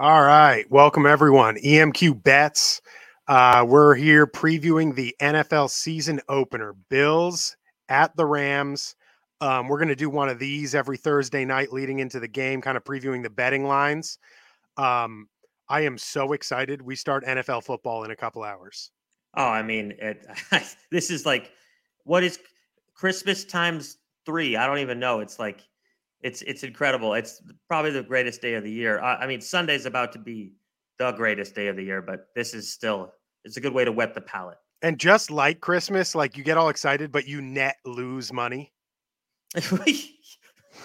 All right. Welcome, everyone. EMQ Bets. Uh, we're here previewing the NFL season opener Bills at the Rams. Um, we're going to do one of these every Thursday night leading into the game, kind of previewing the betting lines. Um, I am so excited. We start NFL football in a couple hours. Oh, I mean, it, this is like what is Christmas times three? I don't even know. It's like it's it's incredible. It's probably the greatest day of the year. I, I mean, Sunday's about to be the greatest day of the year, but this is still it's a good way to whet the palate. And just like Christmas, like you get all excited, but you net lose money.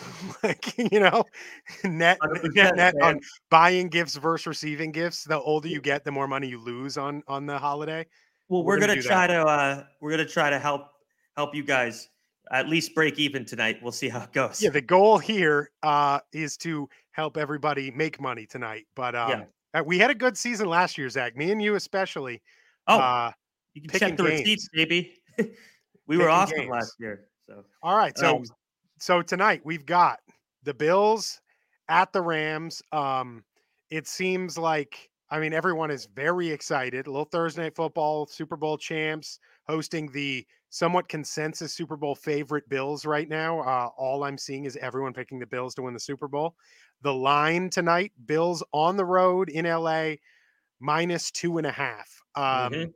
like you know, net net, net on buying gifts versus receiving gifts. The older you get, the more money you lose on on the holiday. Well, we're, we're gonna, gonna try that. to uh we're gonna try to help help you guys at least break even tonight. We'll see how it goes. Yeah, the goal here uh, is to help everybody make money tonight. But um, yeah. Uh, we had a good season last year, Zach. Me and you especially. Oh, uh, you can check the games. receipts, baby. we were awesome games. last year. So all right, so um, so tonight we've got the Bills at the Rams. Um, it seems like I mean everyone is very excited. A little Thursday night football, Super Bowl champs hosting the somewhat consensus Super Bowl favorite Bills right now. Uh, all I'm seeing is everyone picking the Bills to win the Super Bowl. The line tonight: Bills on the road in LA, minus two and a half. Um, mm-hmm.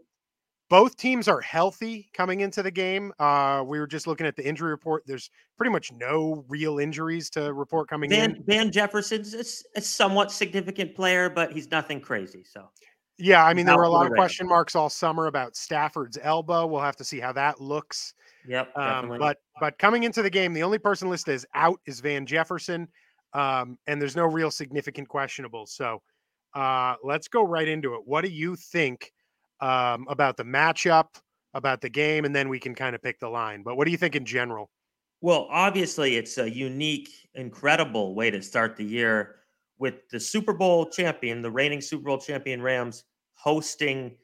Both teams are healthy coming into the game. Uh, we were just looking at the injury report. There's pretty much no real injuries to report coming Van, in. Van Jefferson's a, a somewhat significant player, but he's nothing crazy. So yeah, I mean, there were a lot of question marks all summer about Stafford's elbow. We'll have to see how that looks. Yep. Um, but but coming into the game, the only person listed as out is Van Jefferson, um, and there's no real significant questionables. So uh, let's go right into it. What do you think um, about the matchup, about the game, and then we can kind of pick the line. But what do you think in general? Well, obviously, it's a unique, incredible way to start the year with the Super Bowl champion, the reigning Super Bowl champion Rams, hosting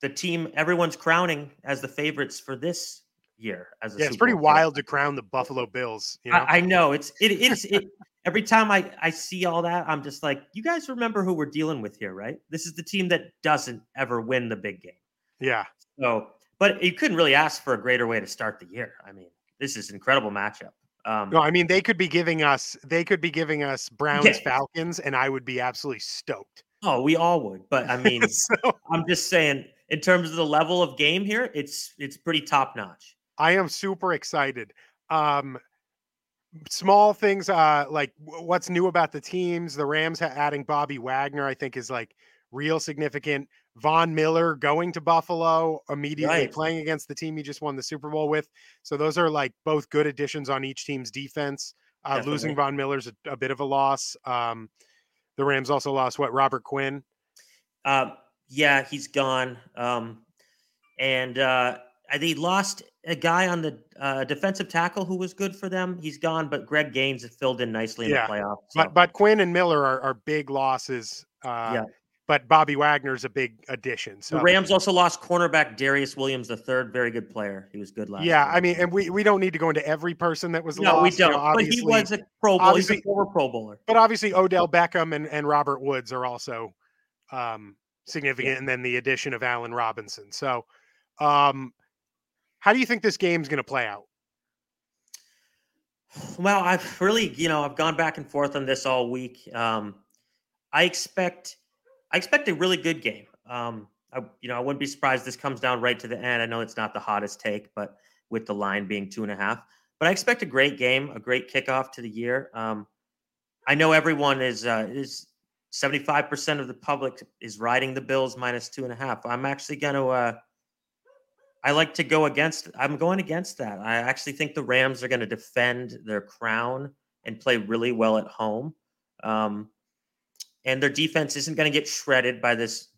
the team everyone's crowning as the favorites for this year. As a yeah, Super it's pretty Bowl wild champion. to crown the Buffalo Bills. You know? I, I know it's it is it. every time I I see all that, I'm just like, you guys remember who we're dealing with here, right? This is the team that doesn't ever win the big game. Yeah. So, but you couldn't really ask for a greater way to start the year. I mean, this is incredible matchup. Um, no, I mean they could be giving us they could be giving us Browns yeah. Falcons, and I would be absolutely stoked. Oh, we all would, but I mean, so, I'm just saying in terms of the level of game here, it's it's pretty top notch. I am super excited. Um, small things uh like what's new about the teams the rams adding bobby wagner i think is like real significant Von Miller going to Buffalo immediately right. playing against the team he just won the Super Bowl with. So those are like both good additions on each team's defense. Uh, losing Von Miller's a, a, bit of a loss. Um, the Rams also lost what Robert Quinn. Uh, yeah, he's gone. Um, and uh, they lost a guy on the uh, defensive tackle who was good for them. He's gone, but Greg Gaines filled in nicely in yeah. the playoffs. So. But but Quinn and Miller are, are big losses. Uh, yeah but Bobby Wagner's a big addition. So the Rams also lost cornerback Darious Williams the third, very good player. He was good last. Yeah, year. I mean, and we, we don't need to go into every person that was lost. no, lost. we don't. You know, but he was a Pro Bowl. He's a former Pro Bowler. But obviously, Odell Beckham and, and Robert Woods are also um, significant, yeah. and then the addition of Allen Robinson. So, um, how do you think this game's going to play out? Well, I've really, you know, I've gone back and forth on this all week. Um, I expect I expect a really good game. Um, I, you know, I wouldn't be surprised this comes down right to the end. I know it's not the hottest take, but with the line being two and a half, but I expect a great game, a great kickoff to the year. Um, I know everyone is uh, is seventy five percent of the public is riding the Bills minus two and a half. I'm actually going to. Uh, I like to go against. I'm going against that. I actually think the Rams are going to defend their crown and play really well at home. Um, and their defense isn't going to get shredded by this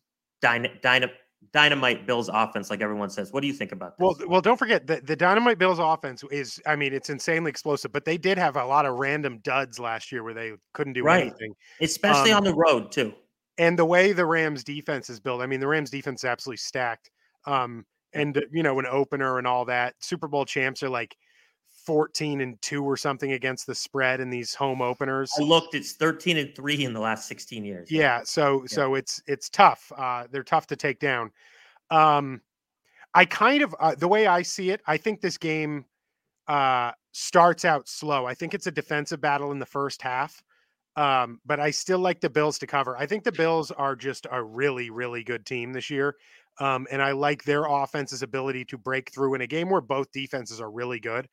dyna- dyna- dynamite Bills offense, like everyone says. What do you think about this? Well, well, don't forget the, the dynamite Bills offense is, I mean, it's insanely explosive, but they did have a lot of random duds last year where they couldn't do right. anything, especially um, on the road too. And the way the Rams defense is built, I mean, the Rams defense is absolutely stacked. Um, and you know, an opener and all that. Super Bowl champs are like 14 and 2 or something against the spread in these home openers. I looked, it's 13 and 3 in the last 16 years. Yeah, so yeah. so it's it's tough. Uh they're tough to take down. Um I kind of uh, the way I see it, I think this game uh starts out slow. I think it's a defensive battle in the first half. Um, but I still like the Bills to cover. I think the Bills are just a really, really good team this year. Um, and I like their offense's ability to break through in a game where both defenses are really good.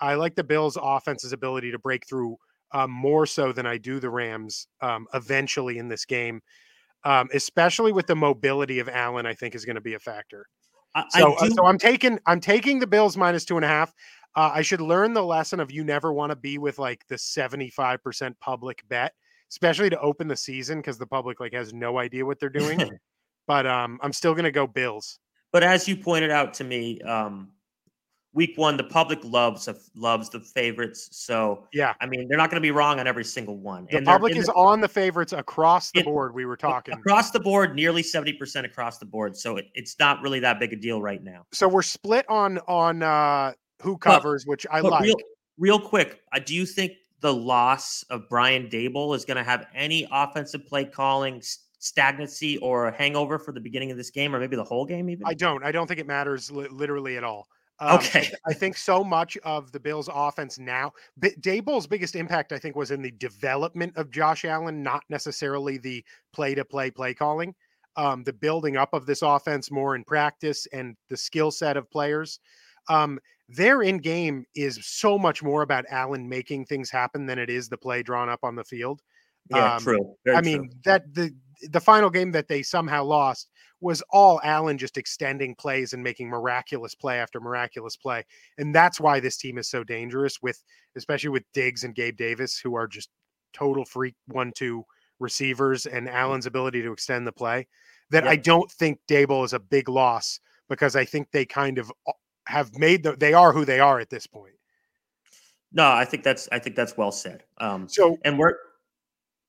I like the Bills' offense's ability to break through um, more so than I do the Rams um, eventually in this game, um, especially with the mobility of Allen. I think is going to be a factor. I, so, I uh, so I'm taking I'm taking the Bills minus two and a half. Uh, I should learn the lesson of you never want to be with like the 75% public bet, especially to open the season because the public like has no idea what they're doing. but um, I'm still going to go Bills. But as you pointed out to me, um, week one, the public loves loves the favorites. So yeah, I mean, they're not going to be wrong on every single one. The and public is the, on the favorites across the it, board. We were talking across the board, nearly seventy percent across the board. So it, it's not really that big a deal right now. So we're split on on uh, who covers, but, which I like. Real, real quick, uh, do you think the loss of Brian Daboll is going to have any offensive play calling? stagnancy or a hangover for the beginning of this game or maybe the whole game even i don't i don't think it matters li- literally at all um, okay. I think so much of the Bills' offense now, B- Daboll's biggest impact, I think, was in the development of Josh Allen, not necessarily the play to play play calling. Um, the building up of this offense more in practice and the skill set of players. Um, their in game is so much more about Allen making things happen than it is the play drawn up on the field. Yeah, um, true. Very I mean that the the final game that they somehow lost was all Allen just extending plays and making miraculous play after miraculous play. And that's why this team is so dangerous with especially with Diggs and Gabe Davis, who are just total freak one two receivers and Allen's ability to extend the play. That yep. I don't think Daboll is a big loss because I think they kind of uh, have made the they are who they are at this point. No, I think that's I think that's well said. Um, so and we're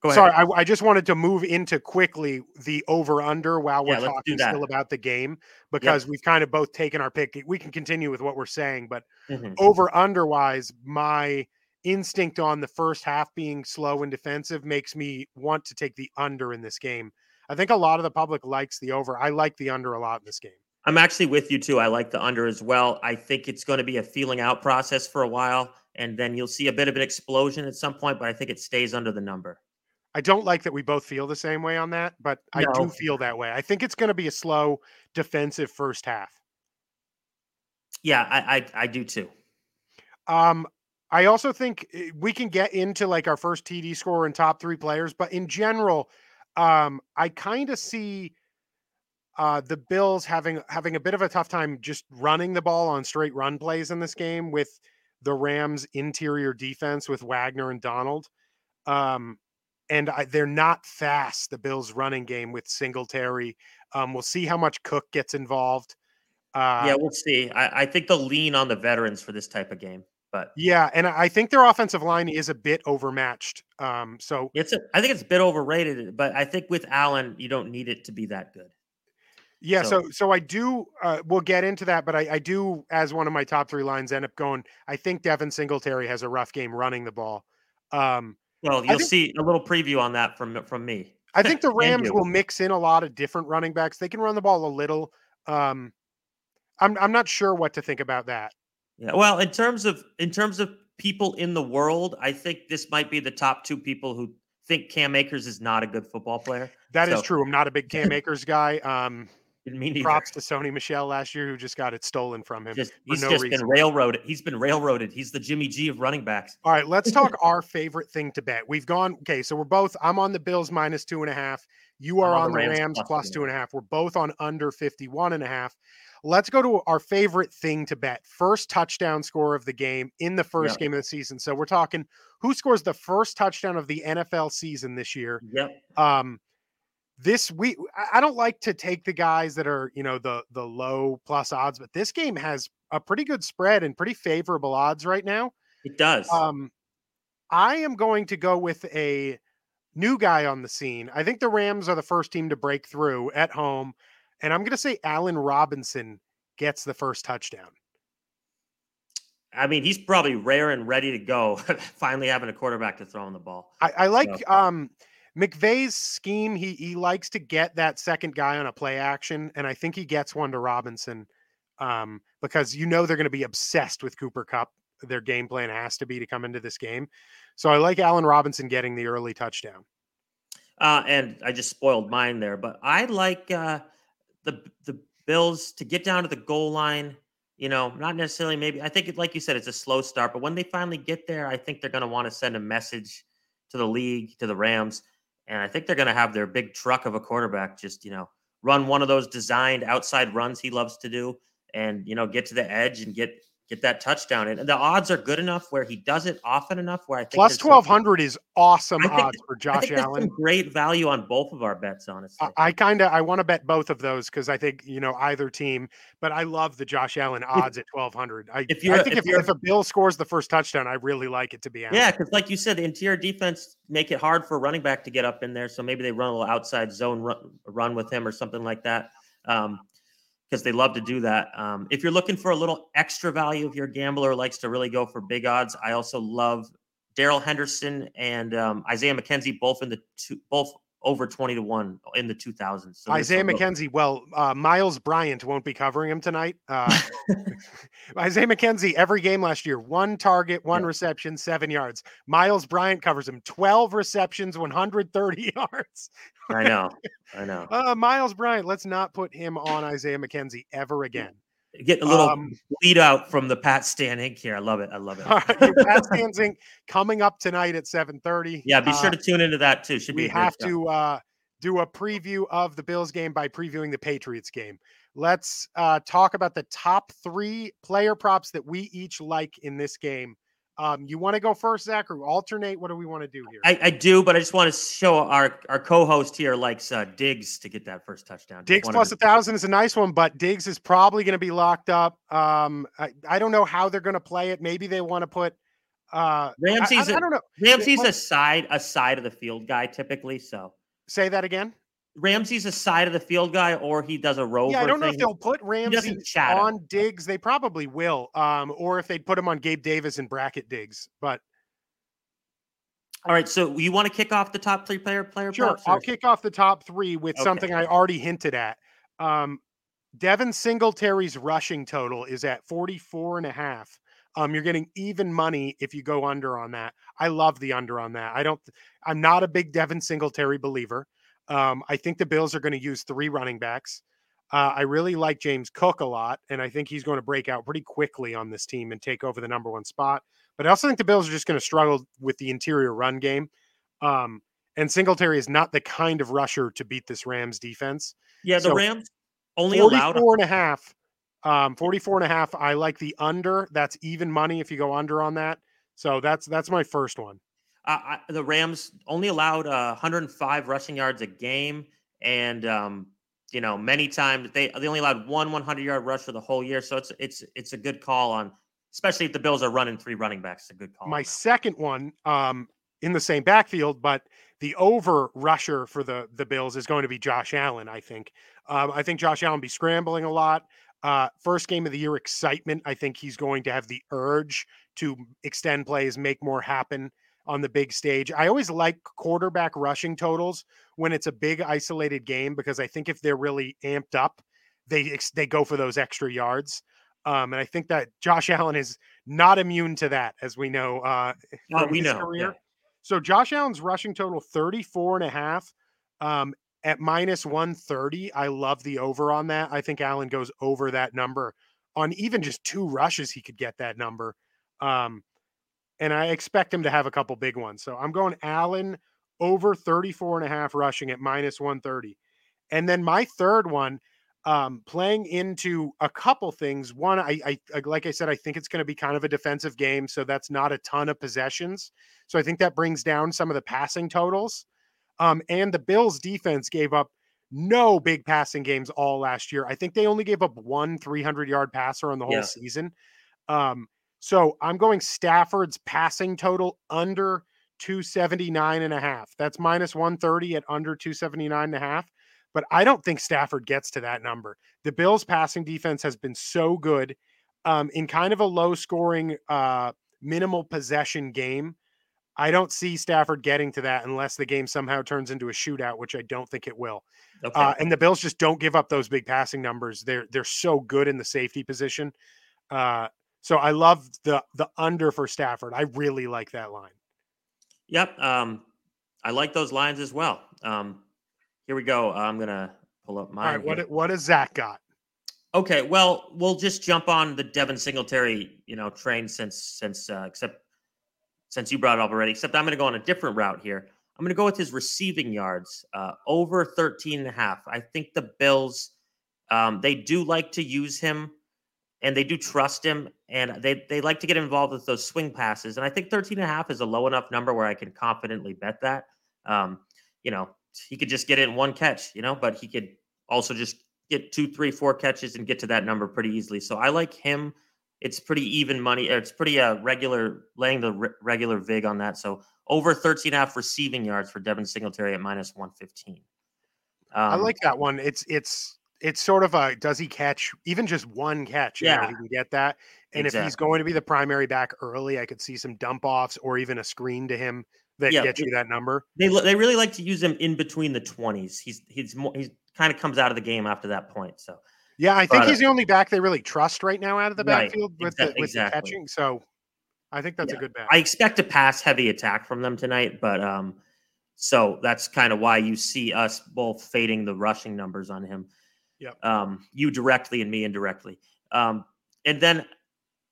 Sorry, I, I, just wanted to move into quickly the over under while we're yeah, talking still about the game because yep. we've kind of both taken our pick. We can continue with what we're saying, but mm-hmm. over under wise, my instinct on the first half being slow and defensive makes me want to take the under in this game. I think a lot of the public likes the over. I like the under a lot in this game. I'm actually with you too. I like the under as well. I think it's going to be a feeling out process for a while, and then you'll see a bit of an explosion at some point, but I think it stays under the number. I don't like that we both feel the same way on that, but no. I do feel that way. I think it's going to be a slow defensive first half. Yeah, I, I, I do too. Um, I also think eh, we can get into like our first TD score and top three players, but in general, um, I kind of see uh, the Bills having having a bit of a tough time just running the ball on straight run plays in this game with the Rams' interior defense with Wagner and Donald. Um, and I, they're not fast. The Bills' running game with Singletary. Um, we'll see how much Cook gets involved. Uh, yeah, we'll see. I, I, think they'll lean on the veterans for this type of game. But yeah, and I think their offensive line is a bit overmatched. Um, so it's a, I think it's a bit overrated. But I think with Allen, you don't need it to be that good. Yeah, so so, so I do. Uh, we'll get into that, but I, I do, as one of my top three lines, end up going. I think Devin Singletary has a rough game running the ball. Um, well, you'll think, see a little preview on that from from me. I think the Rams will mix in a lot of different running backs. They can run the ball a little. Um, I'm I'm not sure what to think about that. Yeah, well, in terms of in terms of people in the world, I think this might be the top two people who think Cam Akers is not a good football player. That so. is true. I'm not a big Cam Akers guy. Um. Props to Sony Michel last year, who just got it stolen from him. Just, he's no just reason. been railroaded. He's been railroaded. He's the Jimmy G of running backs. All right, let's talk our favorite thing to bet. We've gone okay, so we're both. I'm on the Bills minus two and a half. You are on, on, the Rams, Rams plus, plus two and a half. We're both on under 51 and a half. Let's go to our favorite thing to bet. First touchdown score of the game in the first yep. game of the season. So we're talking who scores the first touchdown of the NFL season this year. Yep. Um, this week i don't like to take the guys that are you know the the low plus odds but this game has a pretty good spread and pretty favorable odds right now it does um i am going to go with a new guy on the scene i think the rams are the first team to break through at home and i'm going to say allen robinson gets the first touchdown I mean, he's probably rare and ready to go. finally having a quarterback to throw him the ball. I, I like so. um, McVay's scheme. He he likes to get that second guy on a play action, and I think he gets one to Robinson um, because you know they're going to be obsessed with Cooper Kupp. Their game plan has to be to come into this game. So I like Allen Robinson getting the early touchdown. Uh, and I just spoiled mine there, but I like uh, the the Bills to get down to the goal line. You know, not necessarily maybe. I think, it, like you said, it's a slow start, but when they finally get there, I think they're going to want to send a message to the league, to the Rams, and I think they're going to have their big truck of a quarterback just you know run one of those designed outside runs he loves to do, and you know get to the edge and get get that touchdown. And the odds are good enough where he does it often enough where I think plus twelve hundred is awesome odds for Josh Allen. great value on both of our bets, honestly. I, I kind of I want to bet both of those because I think you know either team, but I love the Josh Allen odds at twelve hundred. I, if I think if, if, if, a Bill scores the first touchdown, I really like it to be. Allen. Yeah, because like you said, the interior defense make it hard for a running back to get up in there, so maybe they run a little outside zone run, run with him or something like that. Um, because they love to do that. Um, if you're looking for a little extra value, if you're gambler likes to really go for big odds, I also love Darrell Henderson and um, Isaiah McKenzie, both in the two, both over 20 to 1 in the 2000s. So Isaiah McKenzie, well, uh, Myles Bryant won't be covering him tonight. Uh, Isaiah McKenzie, every game last year, one target, one yeah. reception, seven yards. Myles Bryant covers him 12 receptions, 130 yards. I know. I know. Uh, Myles Bryant, let's not put him on Isaiah McKenzie ever again. Get a little um, lead out from the Pat Stan Inc. here. I love it. I love it. Pat Stan Inc. coming up tonight at 7:30. Yeah, be sure uh, to tune into that too. Should we have to uh, do a preview of the Bills game by previewing the Patriots game. Let's uh, talk about the top three player props that we each like in this game um, you want to go first, Zach, or alternate? What do we want to do here? I, I do, but I just want to show our our co-host here likes uh, Diggs to get that first touchdown. Diggs plus a thousand is a nice one, but Diggs is probably going to be locked up. Um, I, I don't know how they're going to play it. Maybe they want to put uh Ramsey's. I, I, I don't know. Ramsey's a side a side of the field guy typically. So say that again. Ramsey's a side of the field guy, or he does a rover. Yeah, I don't know if they'll put Ramsey on Diggs. They probably will, um, or if they'd put him on Gabe Davis and bracket Diggs. But all right, so you want to kick off the top three player player? Sure, props, I'll kick off the top three with okay. something I already hinted at. Um, Devin Singletary's rushing total is at 44 and a half. Um, you're getting even money if you go under on that. I love the under on that. I don't. I'm not a big Devin Singletary believer. Um, I think the Bills are going to use three running backs. Uh, I really like James Cook a lot, and I think he's going to break out pretty quickly on this team and take over the number one spot. But I also think the Bills are just going to struggle with the interior run game. Um, and Singletary is not the kind of rusher to beat this Rams defense. Yeah, the so Rams only allowed four and a half. Um, 44 and a half. I like the under. That's even money if you go under on that. So that's that's my first one. Uh, the Rams only allowed uh, 105 rushing yards a game, and um, you know many times they they only allowed one 100 yard rush for the whole year. So it's it's it's a good call on, especially if the Bills are running three running backs. It's a good call. My on second one, um, in the same backfield, but the over rusher for the the Bills is going to be Josh Allen. I think. Um, I think Josh Allen be scrambling a lot. Uh, first game of the year excitement. I think he's going to have the urge to extend plays, make more happen on the big stage. I always like quarterback rushing totals when it's a big isolated game because I think if they're really amped up, they they go for those extra yards. Um, and I think that Josh Allen is not immune to that, as we know. Uh, oh, we know. Career. Yeah. So Josh Allen's rushing total 34 and a half um, at minus 130. I love the over on that. I think Allen goes over that number on even just two rushes. He could get that number. Um, and I expect him to have a couple big ones. So I'm going Allen over 34 and a half rushing at minus 130. And then my third one, um, playing into a couple things. One, I, I like I said, I think it's going to be kind of a defensive game, so that's not a ton of possessions. So I think that brings down some of the passing totals. Um, and the Bills' defense gave up no big passing games all last year. I think they only gave up one 300 yard passer on the whole yeah. season. Um, so I'm going Stafford's passing total under 279 and a half. That's minus 130 at under 279 and a half. But I don't think Stafford gets to that number. The Bills' passing defense has been so good. um, in kind of a low scoring, uh, minimal possession game. I don't see Stafford getting to that unless the game somehow turns into a shootout, which I don't think it will. Okay. Uh, and the Bills just don't give up those big passing numbers. They're they're so good in the safety position. Uh, so I love the the under for Stafford. I really like that line. Yep, um, I like those lines as well. Um, here we go. I'm gonna pull up my. All right, what what has Zach got? Okay, well, we'll just jump on the Devin Singletary, you know, train since since uh, except since you brought it up already, except I'm going to go on a different route here. I'm going to go with his receiving yards uh, over 13 and a half. I think the Bills, um, they do like to use him and they do trust him and they, they like to get involved with those swing passes. And I think 13 and a half is a low enough number where I can confidently bet that. Um, you know, he could just get it in one catch, you know, but he could also just get two, three, four catches and get to that number pretty easily. So I like him it's pretty even money. It's pretty uh, regular, laying the re- regular VIG on that. So over 13 and a half receiving yards for Devin Singletary at minus 115. Um, I like that one. It's it's it's sort of a does he catch even just one catch? Yeah, you know, he can get that. And exactly. if he's going to be the primary back early, I could see some dump offs or even a screen to him that yeah, gets you that number. They they really like to use him in between the 20s. He's he's more he's kind of comes out of the game after that point. So yeah, I think but, he's the only back they really trust right now out of the backfield right, with, exa- the, with exactly. the catching. So I think that's yeah. a good bet. I expect a pass heavy attack from them tonight, but um, so that's kind of why you see us both fading the rushing numbers on him. Yeah. Um, you directly and me indirectly. Um, and then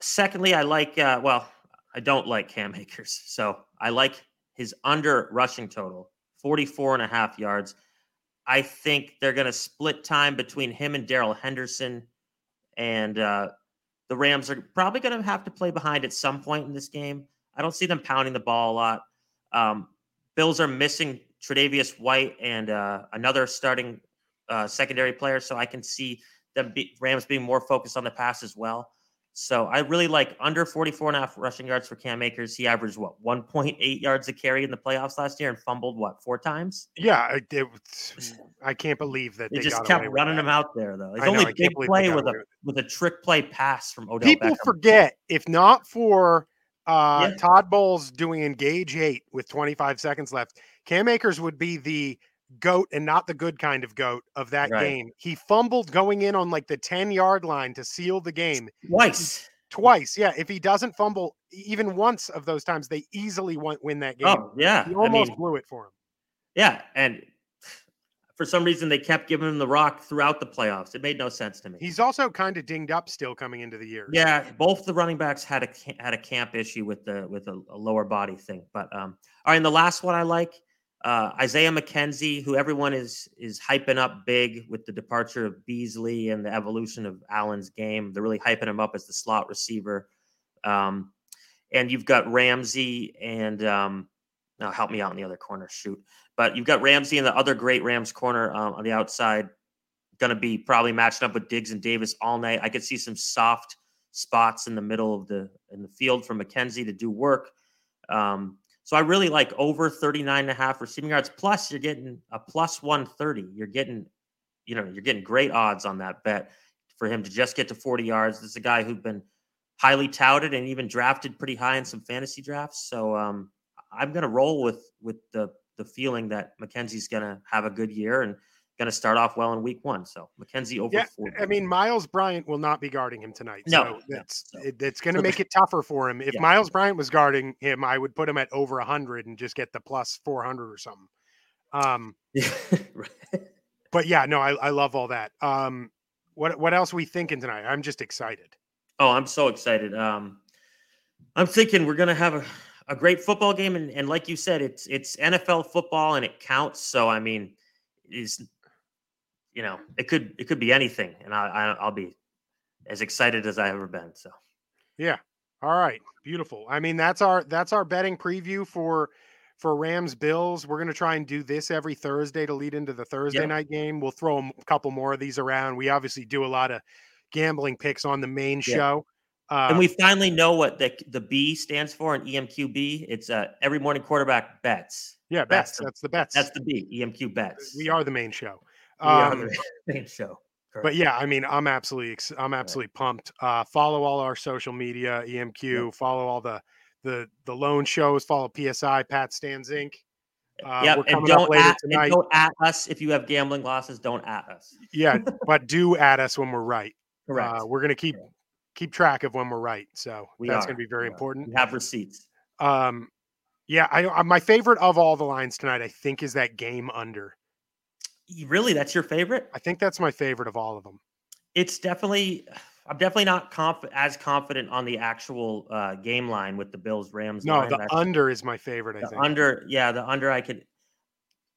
secondly, I like uh, well, I don't like Cam Akers. So I like his under rushing total, 44 and a half yards. I think they're going to split time between him and Darrell Henderson. And uh, the Rams are probably going to have to play behind at some point in this game. I don't see them pounding the ball a lot. Um, Bills are missing Tre'Davious White and uh, another starting uh, secondary player, so I can see the Rams being more focused on the pass as well. So I really like under 44 and a half rushing yards for Cam Akers. He averaged what 1.8 yards a carry in the playoffs last year and fumbled what four times. Yeah, it, I can't believe that they, they just kept running him out there though. His only big play with a with a trick play pass from Odell. People Beckham. forget if not for uh, yeah. Todd Bowles doing engage eight with 25 seconds left, Cam Akers would be the goat and not the good kind of goat of that right. game. He fumbled going in on like the 10 yard line to seal the game twice. Twice, yeah. If he doesn't fumble even once of those times, they easily win that game. Oh, yeah. He almost I mean, blew it for him. Yeah. And for some reason, they kept giving him the rock throughout the playoffs. It made no sense to me. He's also kind of dinged up still coming into the year. Yeah. Both the running backs had a had a camp issue with the with a, a lower body thing. But um, all right. And the last one I like uh, Isaiah McKenzie, who everyone is is hyping up big with the departure of Beasley and the evolution of Allen's game. They're really hyping him up as the slot receiver. Um, and you've got Ramsey and um, now help me out in the other corner. Shoot, but you've got Ramsey and the other great Rams corner um, on the outside. Going to be probably matching up with Diggs and Davis all night. I could see some soft spots in the middle of the in the field for McKenzie to do work. Um, so I really like over 39 and a half receiving yards. Plus, you're getting a plus 130. You're getting, you know, you're getting great odds on that bet for him to just get to 40 yards. This is a guy who's been highly touted and even drafted pretty high in some fantasy drafts. So um, I'm going to roll with with the the feeling that McKenzie's going to have a good year and going to start off well in week one. So McKenzie over. Yeah, 40. I mean Myles Bryant will not be guarding him tonight. No, so that's no. It, it's going to so make it tougher for him. If yeah. Myles Bryant was guarding him, I would put him at over hundred and just get the plus four hundred or something. Um, but yeah, no, I, I love all that. Um, what what else are we thinking tonight? I'm just excited. Oh, I'm so excited. Um, I'm thinking we're going to have a a great football game, and, and like you said, it's it's NFL football and it counts. So I mean, is you know, it could it could be anything, and I, I will be as excited as I ever been. So, yeah, all right, beautiful. I mean, that's our that's our betting preview for for Rams Bills. We're gonna try and do this every Thursday to lead into the Thursday yep. night game. We'll throw a couple more of these around. We obviously do a lot of gambling picks on the main show. Um, and we finally know what the the B stands for in EMQB. It's uh, every morning quarterback bets. Yeah, bets. That's the, that's the bets. That's the B. EMQ bets. We are the main show. Um, the main show. But yeah, I mean, I'm absolutely, ex- I'm absolutely pumped. Uh, follow all our social media, EMQ. Follow all the the the loan shows. Follow PSI, Pat Stands Inc. Uh, yep, and don't, at, and don't at us if you have gambling losses. Don't at us. Yeah, but do add us when we're right. Correct. Uh, we're gonna keep Correct. keep track of when we're right. So We that's are. gonna be very We important. We have receipts. Um, yeah, I, I my favorite of all the lines tonight, I think, is that game under. Really, that's your favorite? I think that's my favorite of all of them. It's definitely. I'm definitely not conf- as confident on the actual uh, game line with the Bills Rams. No, line. the That's- under is my favorite. I the think. under. Yeah, the under. I could.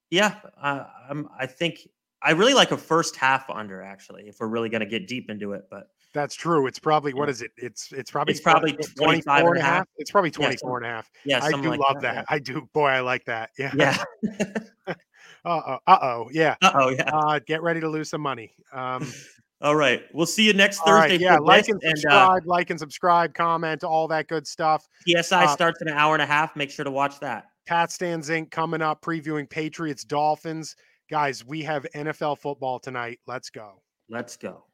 Yeah, uh, I'm. I think I really like a first half under. Actually, if we're really going to get deep into it, but That's true. It's probably what is it? It's it's probably It's probably 20 25 24 and a half. half. It's probably Yeah, 24 and a half. yeah, I do like love that. I do. Boy, I like that. Yeah. Yeah. Uh oh. Uh oh. Yeah. uh oh. Yeah. Uh, get ready to lose some money. Um, All right. We'll see you next Thursday. right. Yeah. Like this, and uh, subscribe. like and subscribe. Comment. All that good stuff. PSI uh, starts in an hour and a half. Make sure to watch that. Pat Stands Inc. coming up, previewing Patriots Dolphins. Guys, we have NFL football tonight. Let's go. Let's go.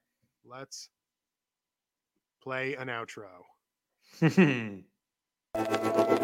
Let's play an outro.